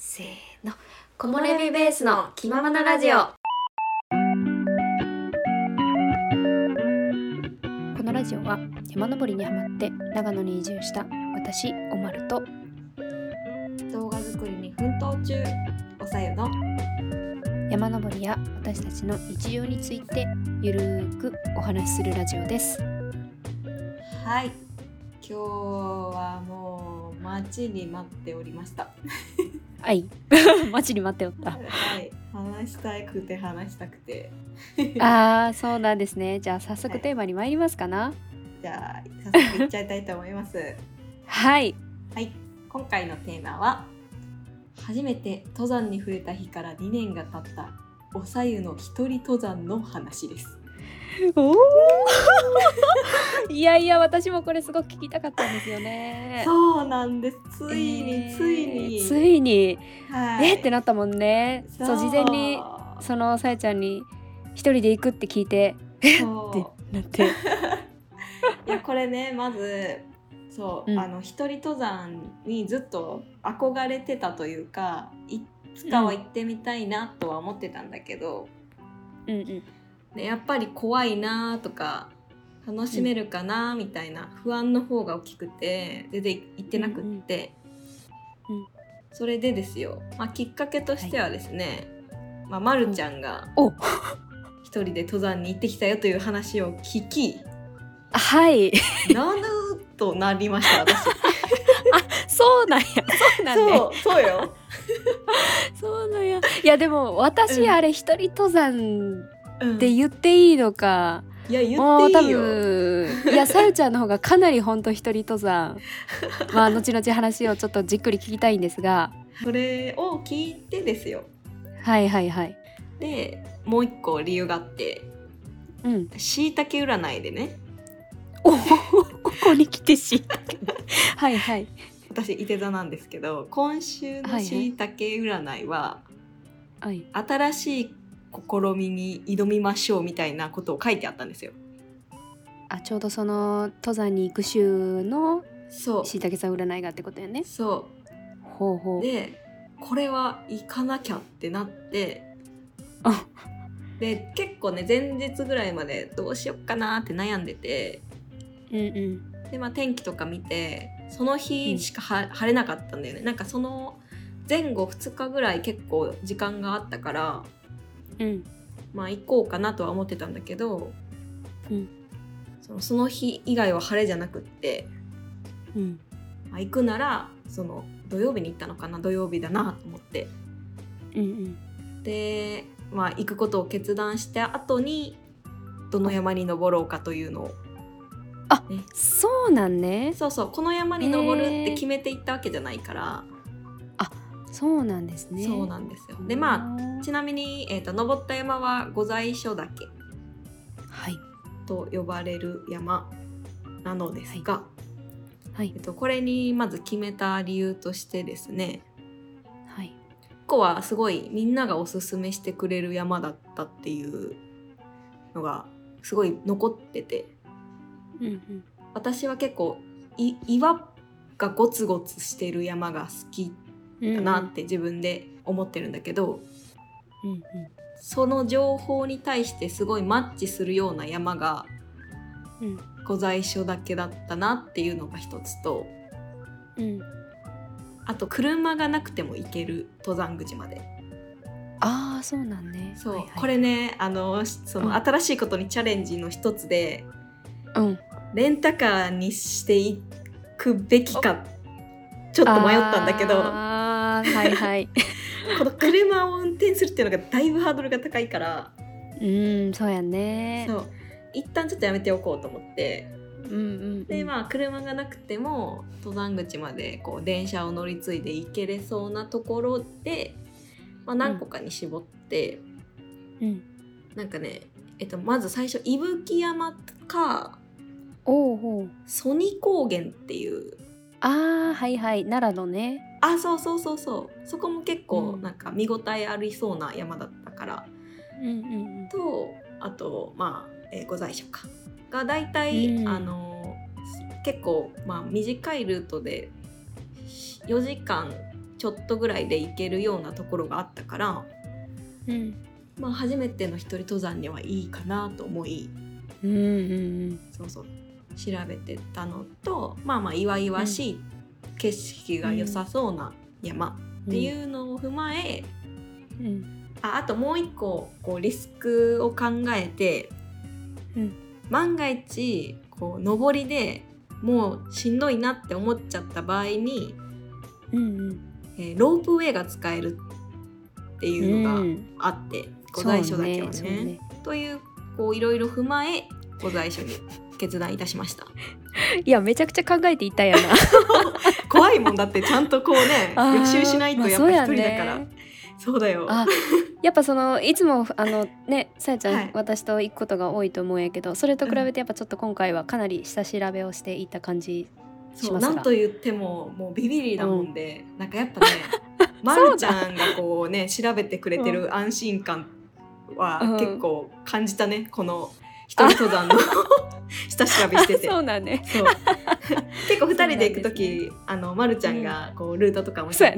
せーの。木漏れ日ベースの気ままなラジオ。このラジオは山登りにハマって長野に移住した私おまると動画作りに奮闘中。おさゆの。山登りや私たちの日常についてゆるーくお話しするラジオです。はい。今日はもう待ちに待っておりました。はい。待ちに待っておった。はい。話したくて話したくて。あーそうなんですね。じゃあ早速テーマに参りますかな。じゃあ早速いっちゃいたいと思います。はい。はい。今回のテーマは初めて登山に触れた日から2年が経ったおさゆの一人登山の話ですおー。いやいや私もこれすごく聞きたかったんですよね。そうなんです。ついに、えーついに。ついに、はい。えってなったもんね。そう事前にそのさやちゃんに一人で行くって聞いてそう。ってなって。いやこれねまずそう、うん。あの一人登山にずっと憧れてたというかいつかは行ってみたいなとは思ってたんだけど、うんうんね、やっぱり怖いなとか楽しめるかなみたいな不安の方が大きくて全然行ってなくって、うんうんうん。それでですよ、まあ、きっかけとしてはですね、まあ、まるちゃんがお。一人で登山に行ってきたよという話を聞きはい。なぬとなりました私。そうなんや。そうなんね。そうそうよ。そうなんや。いやでも私うん。あれ一人登山うんって言っていいのか、いや言もう多っていいよ。分いやさゆちゃんの方がかなり本当一人登山。まあ後々話をちょっとじっくり聞きたいんですが。それを聞いてですよ。はいはいはい。でもう一個理由があって。うん。しいたけ占いでね。おここに来てしいたけはいはい。私いて座なんですけど今週のしいたけ占いは、はい。新しい試みに挑みましょうみたいなことを書いてあったんですよ。あちょうどその登山に行く週のそう。しいたけさん占いがってことやね。そほうほう。うでこれは行かなきゃってなって。あ。で結構ね前日ぐらいまでどうしよっかなって悩んでて。うんうん。で、まあ、天気とか見てその日しかは、晴れなかったんだよね。なんかその前後2日ぐらい結構時間があったからうん。まあ行こうかなとは思ってたんだけど、うん。そのその日以外は晴れじゃなくって、うん。まあ、行くならその土曜日に行ったのかな土曜日だなと思って。うんうん。で、まあ、行くことを決断した後にどの山に登ろうかというのをあね。そうなんね。そうそうこの山に登るって決めて行ったわけじゃないから、そうなんですね。そうなんですよ。でまああちなみに、えー、と登った山は御在所岳はい。と呼ばれる山なのですが、はい。えっと、これにまず決めた理由としてですねはい。ここはすごいみんながおすすめしてくれる山だったっていうのがすごい残っててうんうん。私は結構い岩がゴツゴツしてる山が好きうんだなって自分で思ってるんだけど、うんうん。その情報に対してすごいマッチするような山がうん。御在所だけだったなっていうのが一つとうん。あと車がなくても行ける登山口まで。ああそうなんね。そう、はいはい。これねあのそのうん。新しいことにチャレンジの一つで、うん。レンタカーにしていくべきかちょっと迷ったんだけどはいはい。この車を運転するっていうのがだいぶハードルが高いから。うんそうやね。そう。一旦ちょっとやめておこうと思って。うんうんでまあ車がなくても登山口までこう電車を乗り継いで行けれそうなところで、まあ、何個かに絞って、うん。なんかね、えっと、まず最初伊吹山かおうほう。曽爾高原っていう。ああはいはい。奈良のねあそうそうそうそう。そこも結構うん。なんか見応えありそうな山だったから、うんうんうん。とあとまあ、えー御在所か。が大体、うん。あの結構、まあ、短いルートで4時間ちょっとぐらいで行けるようなところがあったから、うん。まあ、初めての一人登山にはいいかなと思いうんうんそうそう調べてたのとまあまあ岩々しい景色が良さそうな山うん。っていうのを踏まえ、うん。ああともう一個こうリスクを考えて、うん。万が一こう登りでもうしんどいなって思っちゃった場合に、うんうん。えーロープウェイが使えるっていうのがうん。あって、御在所だけはね。そうねというこういろいろ踏まえ御在所に決断いたしました。いやめちゃくちゃ考えていたやな。怖いもんだってちゃんとこうね予習しないとまあやっぱ一人だから。そうだよ。あやっぱそのいつもあのねさやちゃん、はい。私と行くことが多いと思うんやけどそれと比べてやっぱちょっと今回はかなり下調べをしていった感じしますが。なんと言ってももうビビリだもんで、なんかやっぱね まるちゃんがこうね調べてくれてる安心感はうん。結構感じたねこの一人登山の。下調べしてて。そうなんね。そう。結構2人で行く時、あのまるちゃんがこうルートとかもね。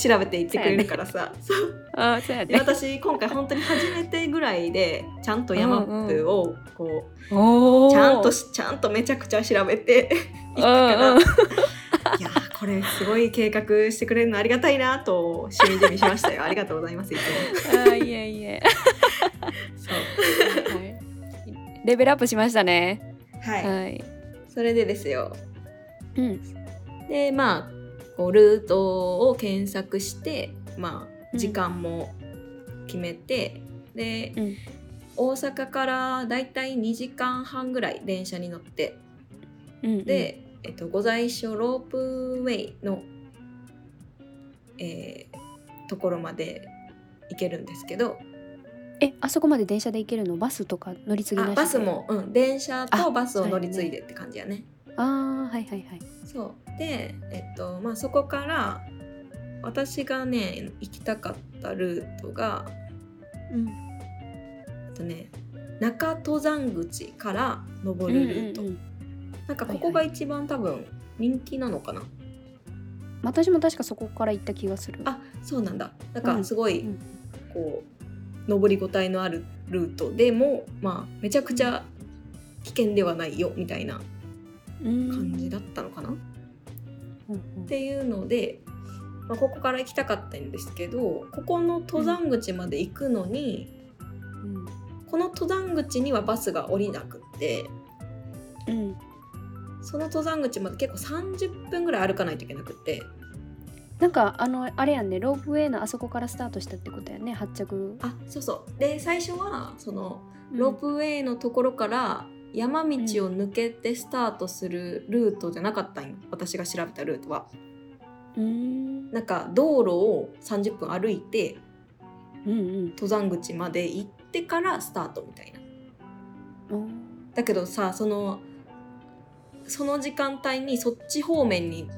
調べて行ってくれるからさ、そうあそうやでね私今回本当に初めてぐらいでちゃんと山マップをこう、おー。ちゃんとしちゃんとめちゃくちゃ調べて行ったから、うんうんいやーこれすごい計画してくれるのありがたいなとしみじみしましたよ。ありがとうございますいつも。あいえいえ、そう。はいレベルアップしましたね。はい、はい。それでですよ。うん。でまあこうルートを検索してまあ時間も決めて、で、うん。大阪からだいたい2時間半ぐらい電車に乗ってうんで、えっと、御在所ロープウェイの、えーところまで行けるんですけどえあそこまで電車で行けるの？バスとか乗り継ぎなしで？あバスも、うん、電車とあバスを乗り継いでって感じやね。あーはいはいはい。そう。で、えっとまあ、そこから私がね行きたかったルートがうん。えっとね中登山口から登るルート、うんうんうんなんかここが一番多分人気なのかな、私も確かそこから行った気がする。あそうなんだ。なんうん。かすごい、うん。こう登りごたえのあるルートでもまあめちゃくちゃ危険ではないよみたいなうん。感じだったのかな、っうんうん。ていうので、まあ、ここから行きたかったんですけどここの登山口まで行くのに、この登山口にはバスが降りなくってうん。その登山口まで結構30分ぐらい歩かないといけなくってなんかあのあれやんねロープウェイのあそこからスタートしたってことやね発着。あそうそう。で最初はそのロープウェイのところから山道を抜けてスタートするルートじゃなかったんよ。私が調べたルートは。うん。なんか道路を30分歩いてうんうん。登山口まで行ってからスタートみたいな。うんだけどさそのその時間帯にそっち方面に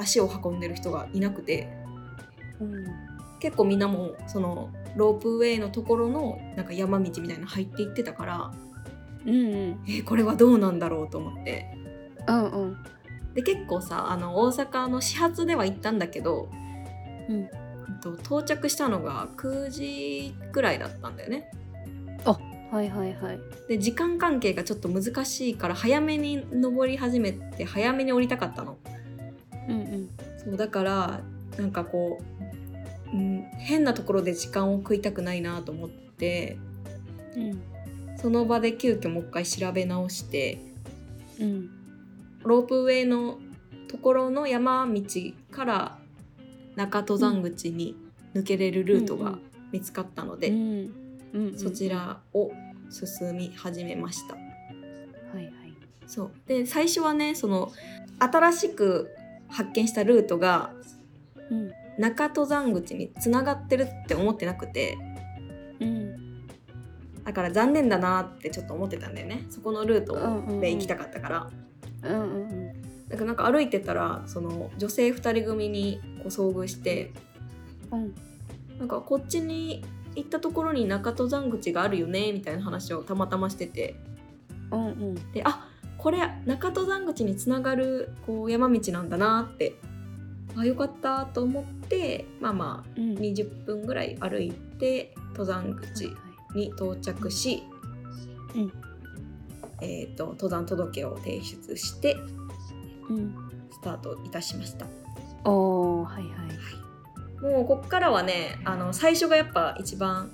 足を運んでる人がいなくてうん。結構みんなもそのロープウェイのところのなんか山道みたいなの入っていってたからうんうん。えーこれはどうなんだろうと思って。うんうん。で結構さあの大阪の始発では行ったんだけど、うん。と到着したのが9時くらいだったんだよね。はいはいはい。で時間関係がちょっと難しいから早めに登り始めて早めに降りたかったの。うんうん。そうだからなんかこう、うん、変なところで時間を食いたくないなと思ってうんその場で急遽もう一回調べ直してうんロープウェイのところの山道から中登山口に抜けれるルートが見つかったので、うんうんうん。そちらを進み始めました。はいはい。そう。で最初はねその新しく発見したルートがうん。中登山口につながってるって思ってなくてうん。だから残念だなってちょっと思ってたんだよね。そこのルートで行きたかったから。うんうんだからなんか歩いてたらその女性2人組にこう遭遇してうん。なんかこっちに行ったところに中登山口があるよねみたいな話をたまたましてて。うんうん。であこれ中登山口につながるこう山道なんだなってあよかったと思ってまあまあうん。20分ぐらい歩いて登山口に到着し、うん。えー、と登山届を提出してうん。スタートいたしました。おーはいはい。もうこっからはねあの最初がやっぱ一番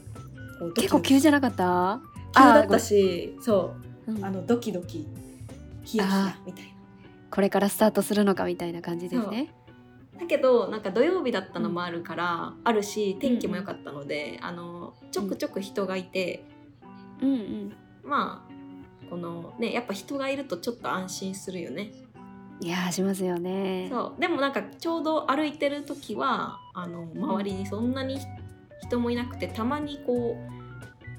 結構急じゃなかった？急だったしそう。うん。あのドキドキヒヤヒヤみたいな。これからスタートするのかみたいな感じですね。だけどなんか土曜日だったのもあるから、あるし天気も良かったので、あのちょくちょく人がいて、うんうん。まあこのねやっぱ人がいるとちょっと安心するよね。いやーしますよね。そう。でもなんかちょうど歩いてる時はあの周りにそんなに人もいなくてたまにこ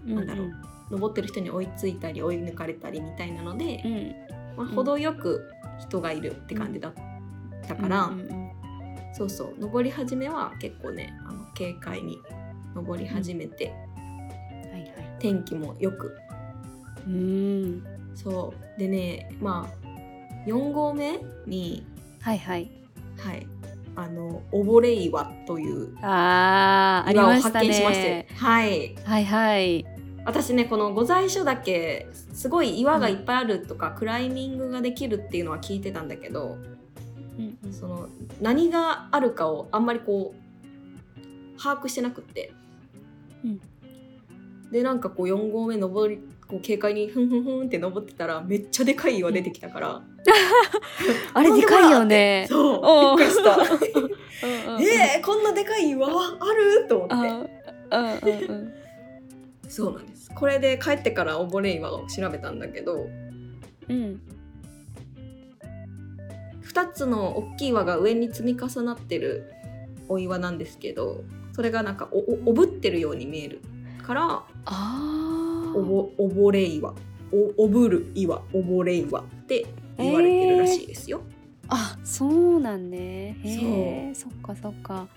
うんなんだろうう登ってる人に追いついたり追い抜かれたりみたいなので、うんまあ、程よく人がいるって感じだったから、そうそう。登り始めは結構ねあの軽快に登り始めて、はいはい天気もよく。うん。そう。でねまあ4合目にはいはい。はい。あの溺岩というあーあり岩をました発見しまして。ねはい。はいはい私ねこの御在所だけすごい岩がいっぱいあるとか、クライミングができるっていうのは聞いてたんだけどうんうん。その何があるかをあんまりこう把握してなくって、うん。でなんかこう4合目登りこう軽快にふんふんふんって登ってたらめっちゃでかい岩出てきたから、あれでかいよね。そうびっくりした。うんうんうんえー、こんなでかい岩ある？と思って。あうんうんうんそうなんです。これで帰ってから溺れ岩を調べたんだけどうん。2つの大きい岩が上に積み重なってるお岩なんですけどそれがなんかおおおぶってるように見えるからあおぼ溺れ岩。おおぶる岩。溺れ岩って言われてるらしいですよ。あそうなんね。へえそっかそっか。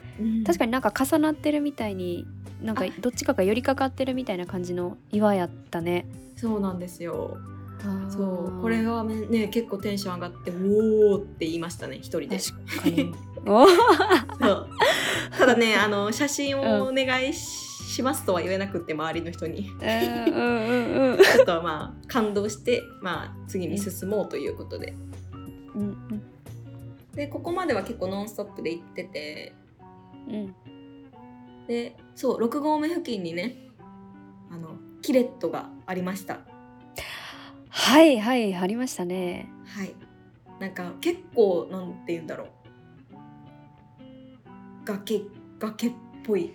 確かにになんか重なってるみたいになんかどっちかが寄りかかってるみたいな感じの岩やったね。そうなんですよ。そう。これがね結構テンション上がって「おー」って言いましたね一人で。確かに。おそう。ただねあの写真をお願いしますとは言えなくって周りの人に。うんうんうんうん。ちょっとまあ感動して、まあ、次に進もうということで。うん。でここまでは結構ノンストップで行ってて。うん。でそう6合目付近にねあのキレットがありました。はいはいありましたね。はい。なんか結構なんて言うんだろう。崖崖っぽい。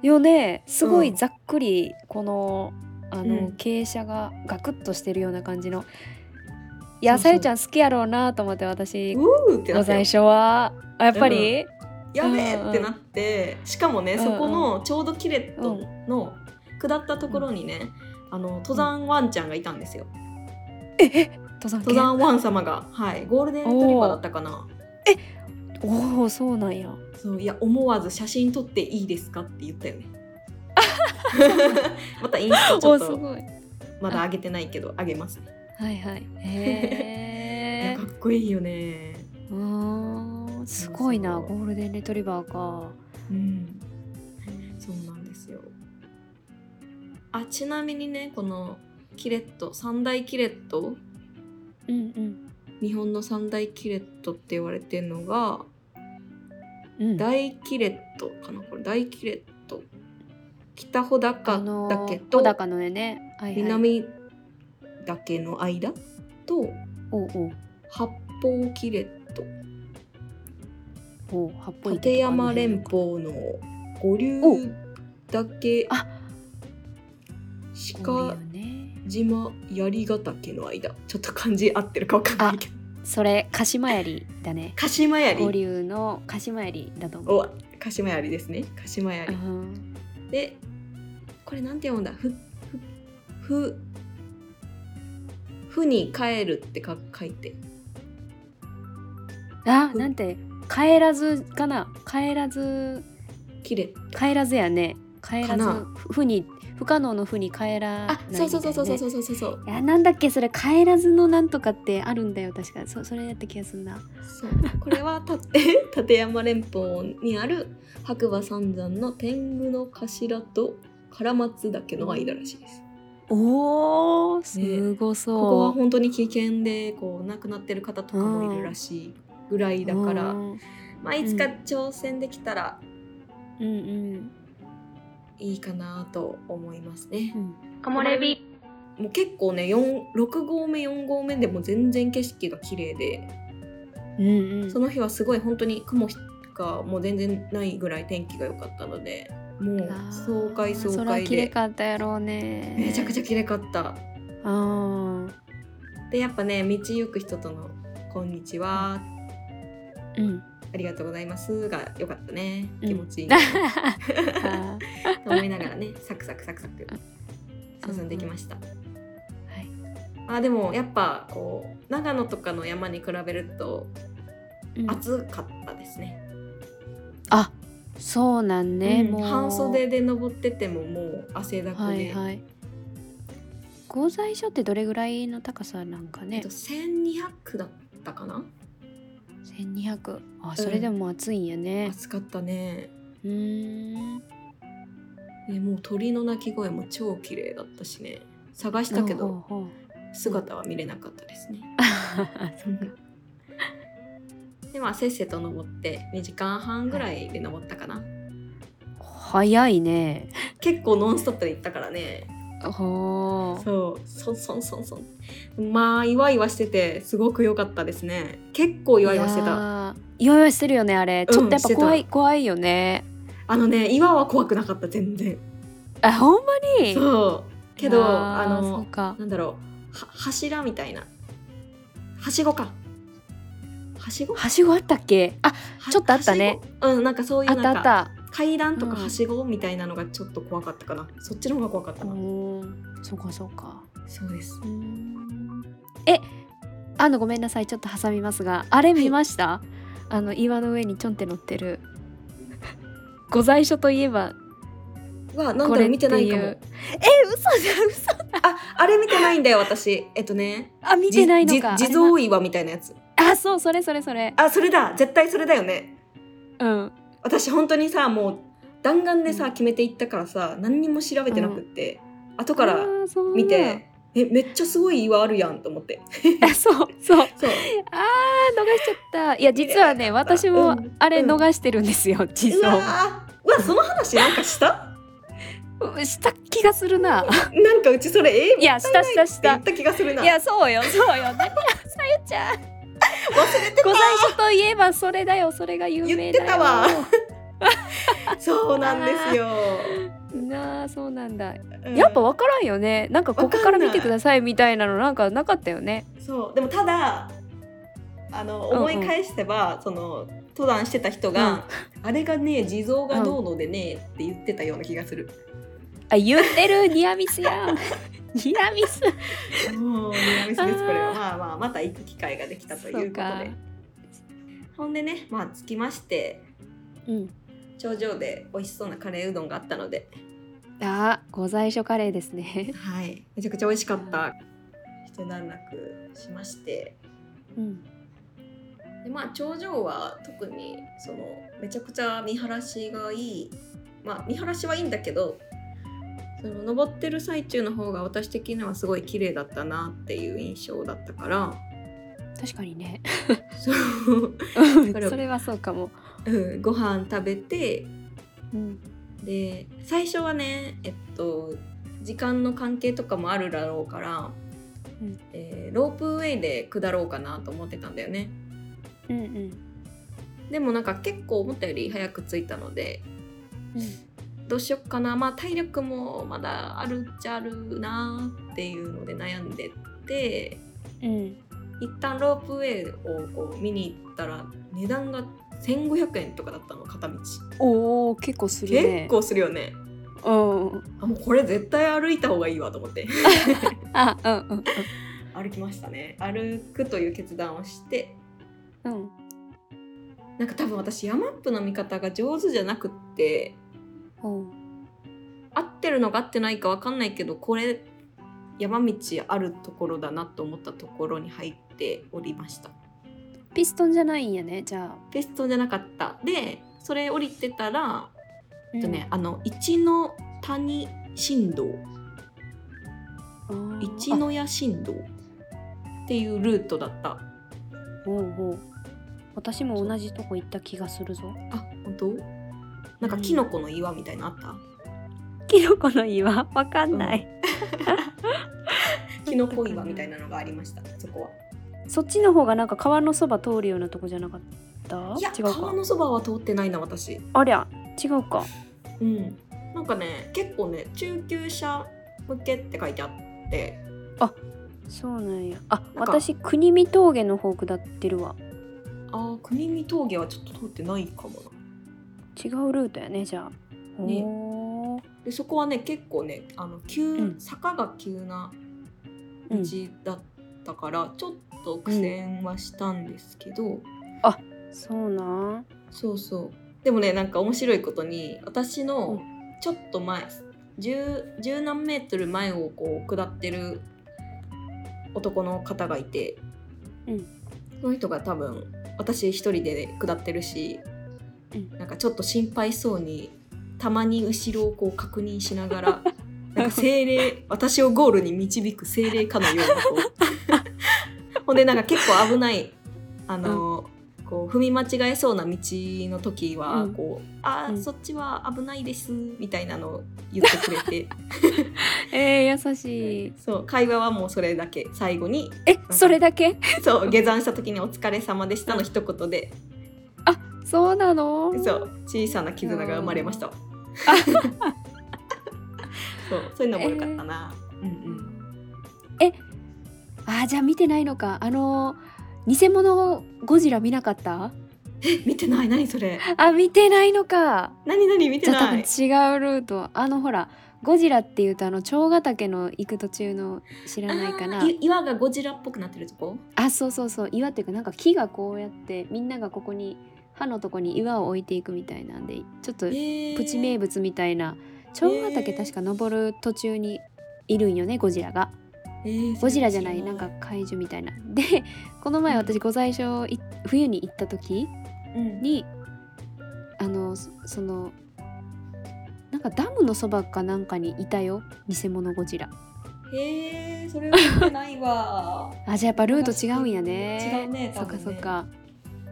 よねすごうん。いざっくりこのあの、うん。傾斜がガクッとしてるような感じの。いやさゆちゃん好きやろうなと思って私。ご在所は。あやっぱり、やべえってなってしかもね、うんうんそこのちょうどキレットの下ったところにね、あの登山ワンちゃんがいたんですよ。登山登山ワン様が、はい、ゴールデンレトリバーだったかな。おおそうなんやそういや思わず写真撮っていいですかって言ったよね。またインスタちょっとまだ上げてないけど上げますね。はいはいいへえやかっこいいよね。うすごいなゴールデンレトリバーか。うん、そうなんですよ。あちなみにねこのキレット三大キレット？うんうん。日本の三大キレットって言われてるのがうん。大キレットかな？これ大キレット。北穂高だけと小高のね、はいはい、南岳の間と八方キレット立山連峰の五竜岳あ鹿ね。島槍ヶ岳の間。ちょっと漢字合ってるかわかんないけど。それ鹿島槍だね。鹿島五槍竜の鹿島槍だと思う。お鹿島槍ですね。鹿島槍。うん。でこれなんて読むんだ？ふふふふに帰るってか書いて。あふなんて帰らずかな？帰らず。きれ帰らずやね。帰らず。ふに不可能のふに帰らないみたい、ね、あそうそうそうそうそうそうそういやなんだっけ？それ帰らずのなんとかってあるんだよ確かそそれやった気がするな。そう。これはたって 立山連峰にある白馬三山の天狗の頭と唐松岳の間らしいです。おおすごそう、ここは本当に危険でこう亡くなってる方とかもいるらしい。ぐらいだから、うん。まあ、いつか挑戦できたらうんうん。いいかなと思いますね。う。ん。木漏れ日。もう結構ね4 6合目4合目でも全然景色が綺麗で。うんうん。その日はすごい本当に雲がもう全然ないぐらい天気が良かったのでもう爽快爽空快で。綺麗かったやろうね。めちゃくちゃ綺麗かった。あー。でやっぱね道行く人との「こんにちは」うん。ありがとうございます。が良かったね。うん。気持ちいい、あと思いながらねサクサクサクサク。進んできました、ーはい。あでもやっぱこう長野とかの山に比べるとうん。暑かったですね、あそうなんね、うん。もう。半袖で登っててももう汗だくで、はいはい。合材所ってどれぐらいの高さなんかね？えっと、1200だったかな？1200あそれでも暑いんやね。暑かったね。うーん。えもう鳥の鳴き声も超綺麗だったしね。探したけど姿は見れなかったですね。でまあせっせと登って2時間半ぐらいで登ったかな、早いね。結構ノンストップで行ったからねそうそんそんそんそんまあイワイワしててすごく良かったですね。結構イワイワしてた。たイワイワしてるよねあれ。うんちょっとやっぱ怖い、して怖いよね。あのね岩は怖くなかった全然。あほんまに？そう。けどあのなんだろう。は柱みたいな。はしごか。はしご？はしごあったっけ？あはちょっとあったね。うんなんかそういうあなんかったあった階段とかうん。はしごみたいなのがちょっと怖かったかな、そっちの方が怖かったな、そうかそうか。そうです。えあのごめんなさい。ちょっと挟みますがあれ見ました、あの岩の上にちょんって乗ってる。御在所といえばはなんだろう見てないかも。え嘘じゃん嘘。ああれ見てないんだよ私。えっとね。あ見てないのか。じ地蔵岩みたいなやつ。あそうそれそれそれ。あそれだ。絶対それだよね。うん私本当にさもう弾丸でさ、うん。決めていったからさ何にも調べてなくって、後かあら見てえめっちゃすごい岩あるやんと思って。あそうそう。そう。あー逃しちゃった。いや実はね私もうん。あれ逃してるんですよ地うわ蔵ー。うわその話なんかした？うんした気がするな。なんかうちそれえいやしたしたしたって言った気がするな。いやそうよそうよ。何やさゆちゃん。忘れて御在所といえばそれだよ。それが有名だよ。言ってたわ。そうなんですよ、なあそうなんだ。うん。やっぱ分からんよね。なんかここから見てくださいみたいなのなんかなかったよね。そう。でもただあのうんうん。思い返せば、その登山してた人が、あれがね地蔵がどうのでね、って言ってたような気がするあ言ってるニアミスや。ん ニアミス。もうニアミスですこれは。まあまあまた行く機会ができたということで。ほんでねまあ着きましてうん。頂上で美味しそうなカレーうどんがあったので。あ御在所カレーですね。はい。めちゃくちゃ美味しかった。一段落しまして。うん。でまあ頂上は特にそのめちゃくちゃ見晴らしがいい。まあ見晴らしはいいんだけどその登ってる最中の方が私的にはすごい綺麗だったなっていう印象だったから。確かにね。そう、それはそうかも。うん、ご飯食べてうん。で最初はねえっと時間の関係とかもあるだろうから、うん。えーロープウェイで下ろうかなと思ってたんだよね。うんうん。でもなんか結構思ったより早く着いたのでうんどうしよっかな。まあ体力もまだあるっちゃあるなっていうので悩んでて。うん。一旦ロープウェイをこう見に行ったら値段が1500円とかだったの片道、おお結構するね。結構するよね。うん。あもうこれ絶対歩いた方がいいわと思って。あうんうん歩きましたね。歩くという決断をして。うん。うんなんか多分私山っぷの見方が上手じゃなくってうん合ってるのか合ってないかわかんないけどこれ山道あるところだなと思ったところに入っておりました。ピストンじゃないんやねじゃあ。ピストンじゃなかった。でそれ降りてたら、えっとねうあの一の谷新道。一の谷新道っていうルートだった。あほうほう。私も同じとこ行った気がするぞ。あ本当？なんかキノコの岩みたいなのあった、キノコの岩？わかんない。キノコ岩みたいなのがありましたそこは。そっちの方がなんか川のそば通るようなとこじゃなかった？いや違うか。川のそばは通ってないな私。ありゃ違うか。うん。なんかね結構ね中級者向けって書いてあって。そうなんや。あなんか私国見峠の方下ってるわ。あー国見峠はちょっと通ってないかもな違うルートやねじゃあ。ね。でそこはね結構ねあの急、うん。坂が急なうん道だったから、ちょっと苦戦はしたんですけど、そうなん。そうそう。でもねなんか面白いことに私うのちょっと前十十何メートル前をこう下ってる男の方がいて、うん。その人が多分私一人で下ってるし、うんなんかちょっと心配そうにたまに後ろをこう確認しながら なんか精霊私をゴールに導く精霊かのようなこう。ほんでなんか結構危ないあの、こう踏み間違えそうな道の時は、うん。こうあー、うん。そっちは危ないですみたいなのを言ってくれて。えー、優しい。そう会話はもうそれだけ。最後にえそれだけ？そう下山した時に「お疲れ様でした」の一言で、そうなの？そう小さな絆が生まれました。そうそういうのも良かったな。うんうん。あーじゃあ見てないのか。あの偽物ゴジラ見なかった？え見てない。何それ？あ見てないのか。何何見てじゃあ多分ない違うルート。あのほらゴジラっていうとあの蝶ヶ岳の行く途中の知らないかな。あーい岩がゴジラっぽくなってるとこ？あそうそうそう。岩っていうかなんか木がこうやってみんながここに刃のとこに岩を置いていくみたいなんでちょっとプチ名物物みたいな蝶ヶ岳確か登る途中にいるんよねゴジラが。ゴジラじゃないなんか怪獣みたいな。でこの前私御在所い冬に行った時うん。にあのそそのなんかダムのそばかなんかにいたよ偽物ゴジラ。へえそれは見てないわ。あじゃあやっぱルート違うんやね。違うね。そっかそっか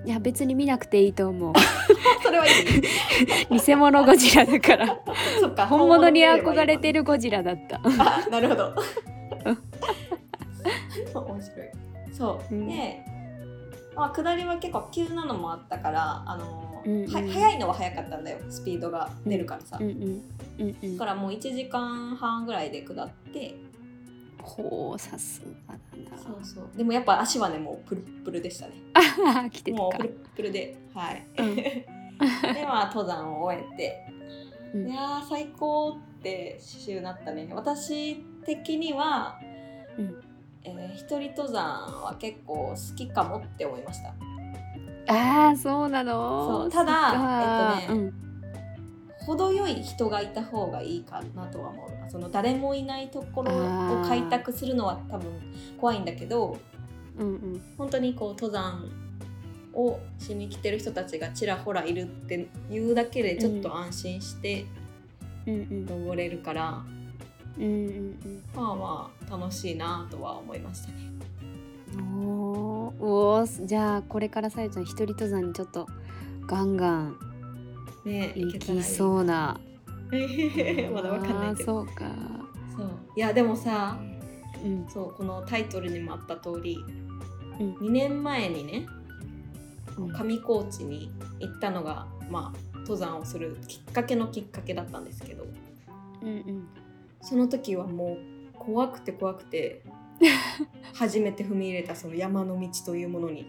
いや別に見なくていいと思う。それはいい。偽物ゴジラだから。そっか本物に憧れてるるゴジラだった。あなるほど。面白い。そう、うん。で、まあ、下りは結構急なのもあったからあの、うんうん。は速いのは速かったんだよ。スピードが出るからさ、うんうんうんうんだからもう1時間半ぐらいで下ってほうさすがだな。そうそう。でもやっぱ足はねもうプルップルでしたね。あ 来てた。かもうプルップルではい、うん。でまあ登山を終えて、うん。いやー最高って週なったね。私的には、うん。えー一人登山は結構好きかもって思いました。ああそうなの？ただえっとねうん程よい人がいた方がいいかなとは思うその誰もいないところを開拓するのは多分怖いんだけどうんうん。本当にこう登山をしに来てる人たちがちらほらいるっていうだけでちょっと安心してうんうん。登れるから、うんうんまあまあ楽しいなとは思いましたね。うんおー。おー。じゃあこれからさゆちゃん一人登山にちょっとガンガンね行きそうな。まだわかんないけど。そうか。そう。いやでもさうん。そうこのタイトルにもあった通り、うん。2年前にねうん。上高地に行ったのがまあ登山をするきっかけのきっかけだったんですけど。うんうん。その時はもう怖くて怖くて 初めて踏み入れたその山の道というものに。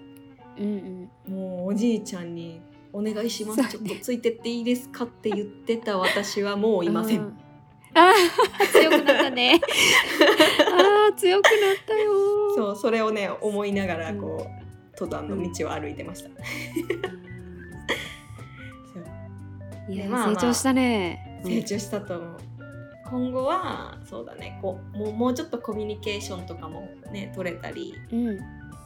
うんうん。もうおじいちゃんに「お願いします、ちょっとついてっていいですか?」って言ってた私はもういません。うん。あー。強くなったね。あー強くなったよ。うそうそれをね思いながらこう、登山の道を歩いてました。いや、まあまあ。成長したね。成長したと思う。今後はそうだね。こうもうもうちょっとコミュニケーションとかもね取れたりうん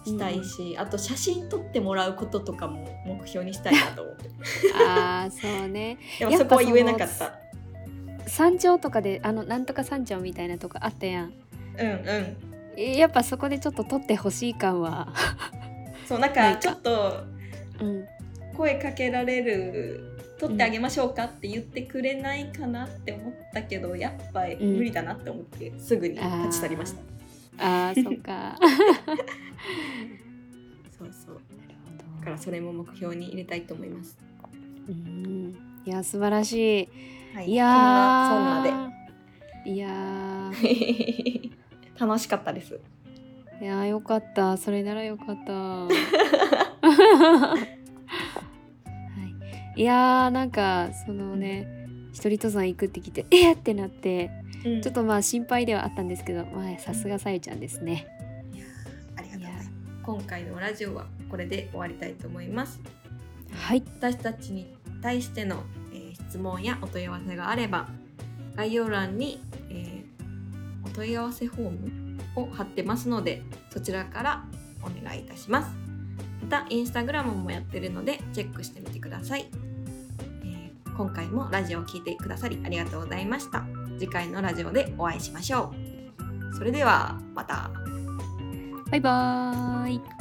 したいし、あと写真撮ってもらうこととかも目標にしたいなと思って。ああそうね。でもそこは言えなかった。山頂とかであのなんとか山頂みたいなとこあったやん。うんうん。えやっぱそこでちょっと撮ってほしい感は。そうなんかか。ちょっとうん。声かけられる撮ってあげましょうかって言ってくれないかなって思ったけどやっぱりうん。無理だなって思ってすぐに立ち去りました、あー そっか。そうそう。だからそれも目標に入れたいと思います。うん。いや素晴らしい。はいいやそんなそんなーいや 楽しかったです。いやーよかった。それならよかった。はい、いやーなんかそのね一人登山行くって聞いてえっってなってうん。ちょっとまあ心配ではあったんですけどまあさすがさゆちゃんですね。いやーありがとうございます。今回のラジオはこれで終わりたいと思います。はい。私たちに対しての、えー質問やお問い合わせがあれば概要欄に、えーお問い合わせフォームを貼ってますのでそちらからお願いいたします。またインスタグラムもやってるのでチェックしてみてください、えー今回もラジオを聞いてくださりありがとうございました次回のラジオでお会いしましょう。それではまた。バイバーイ。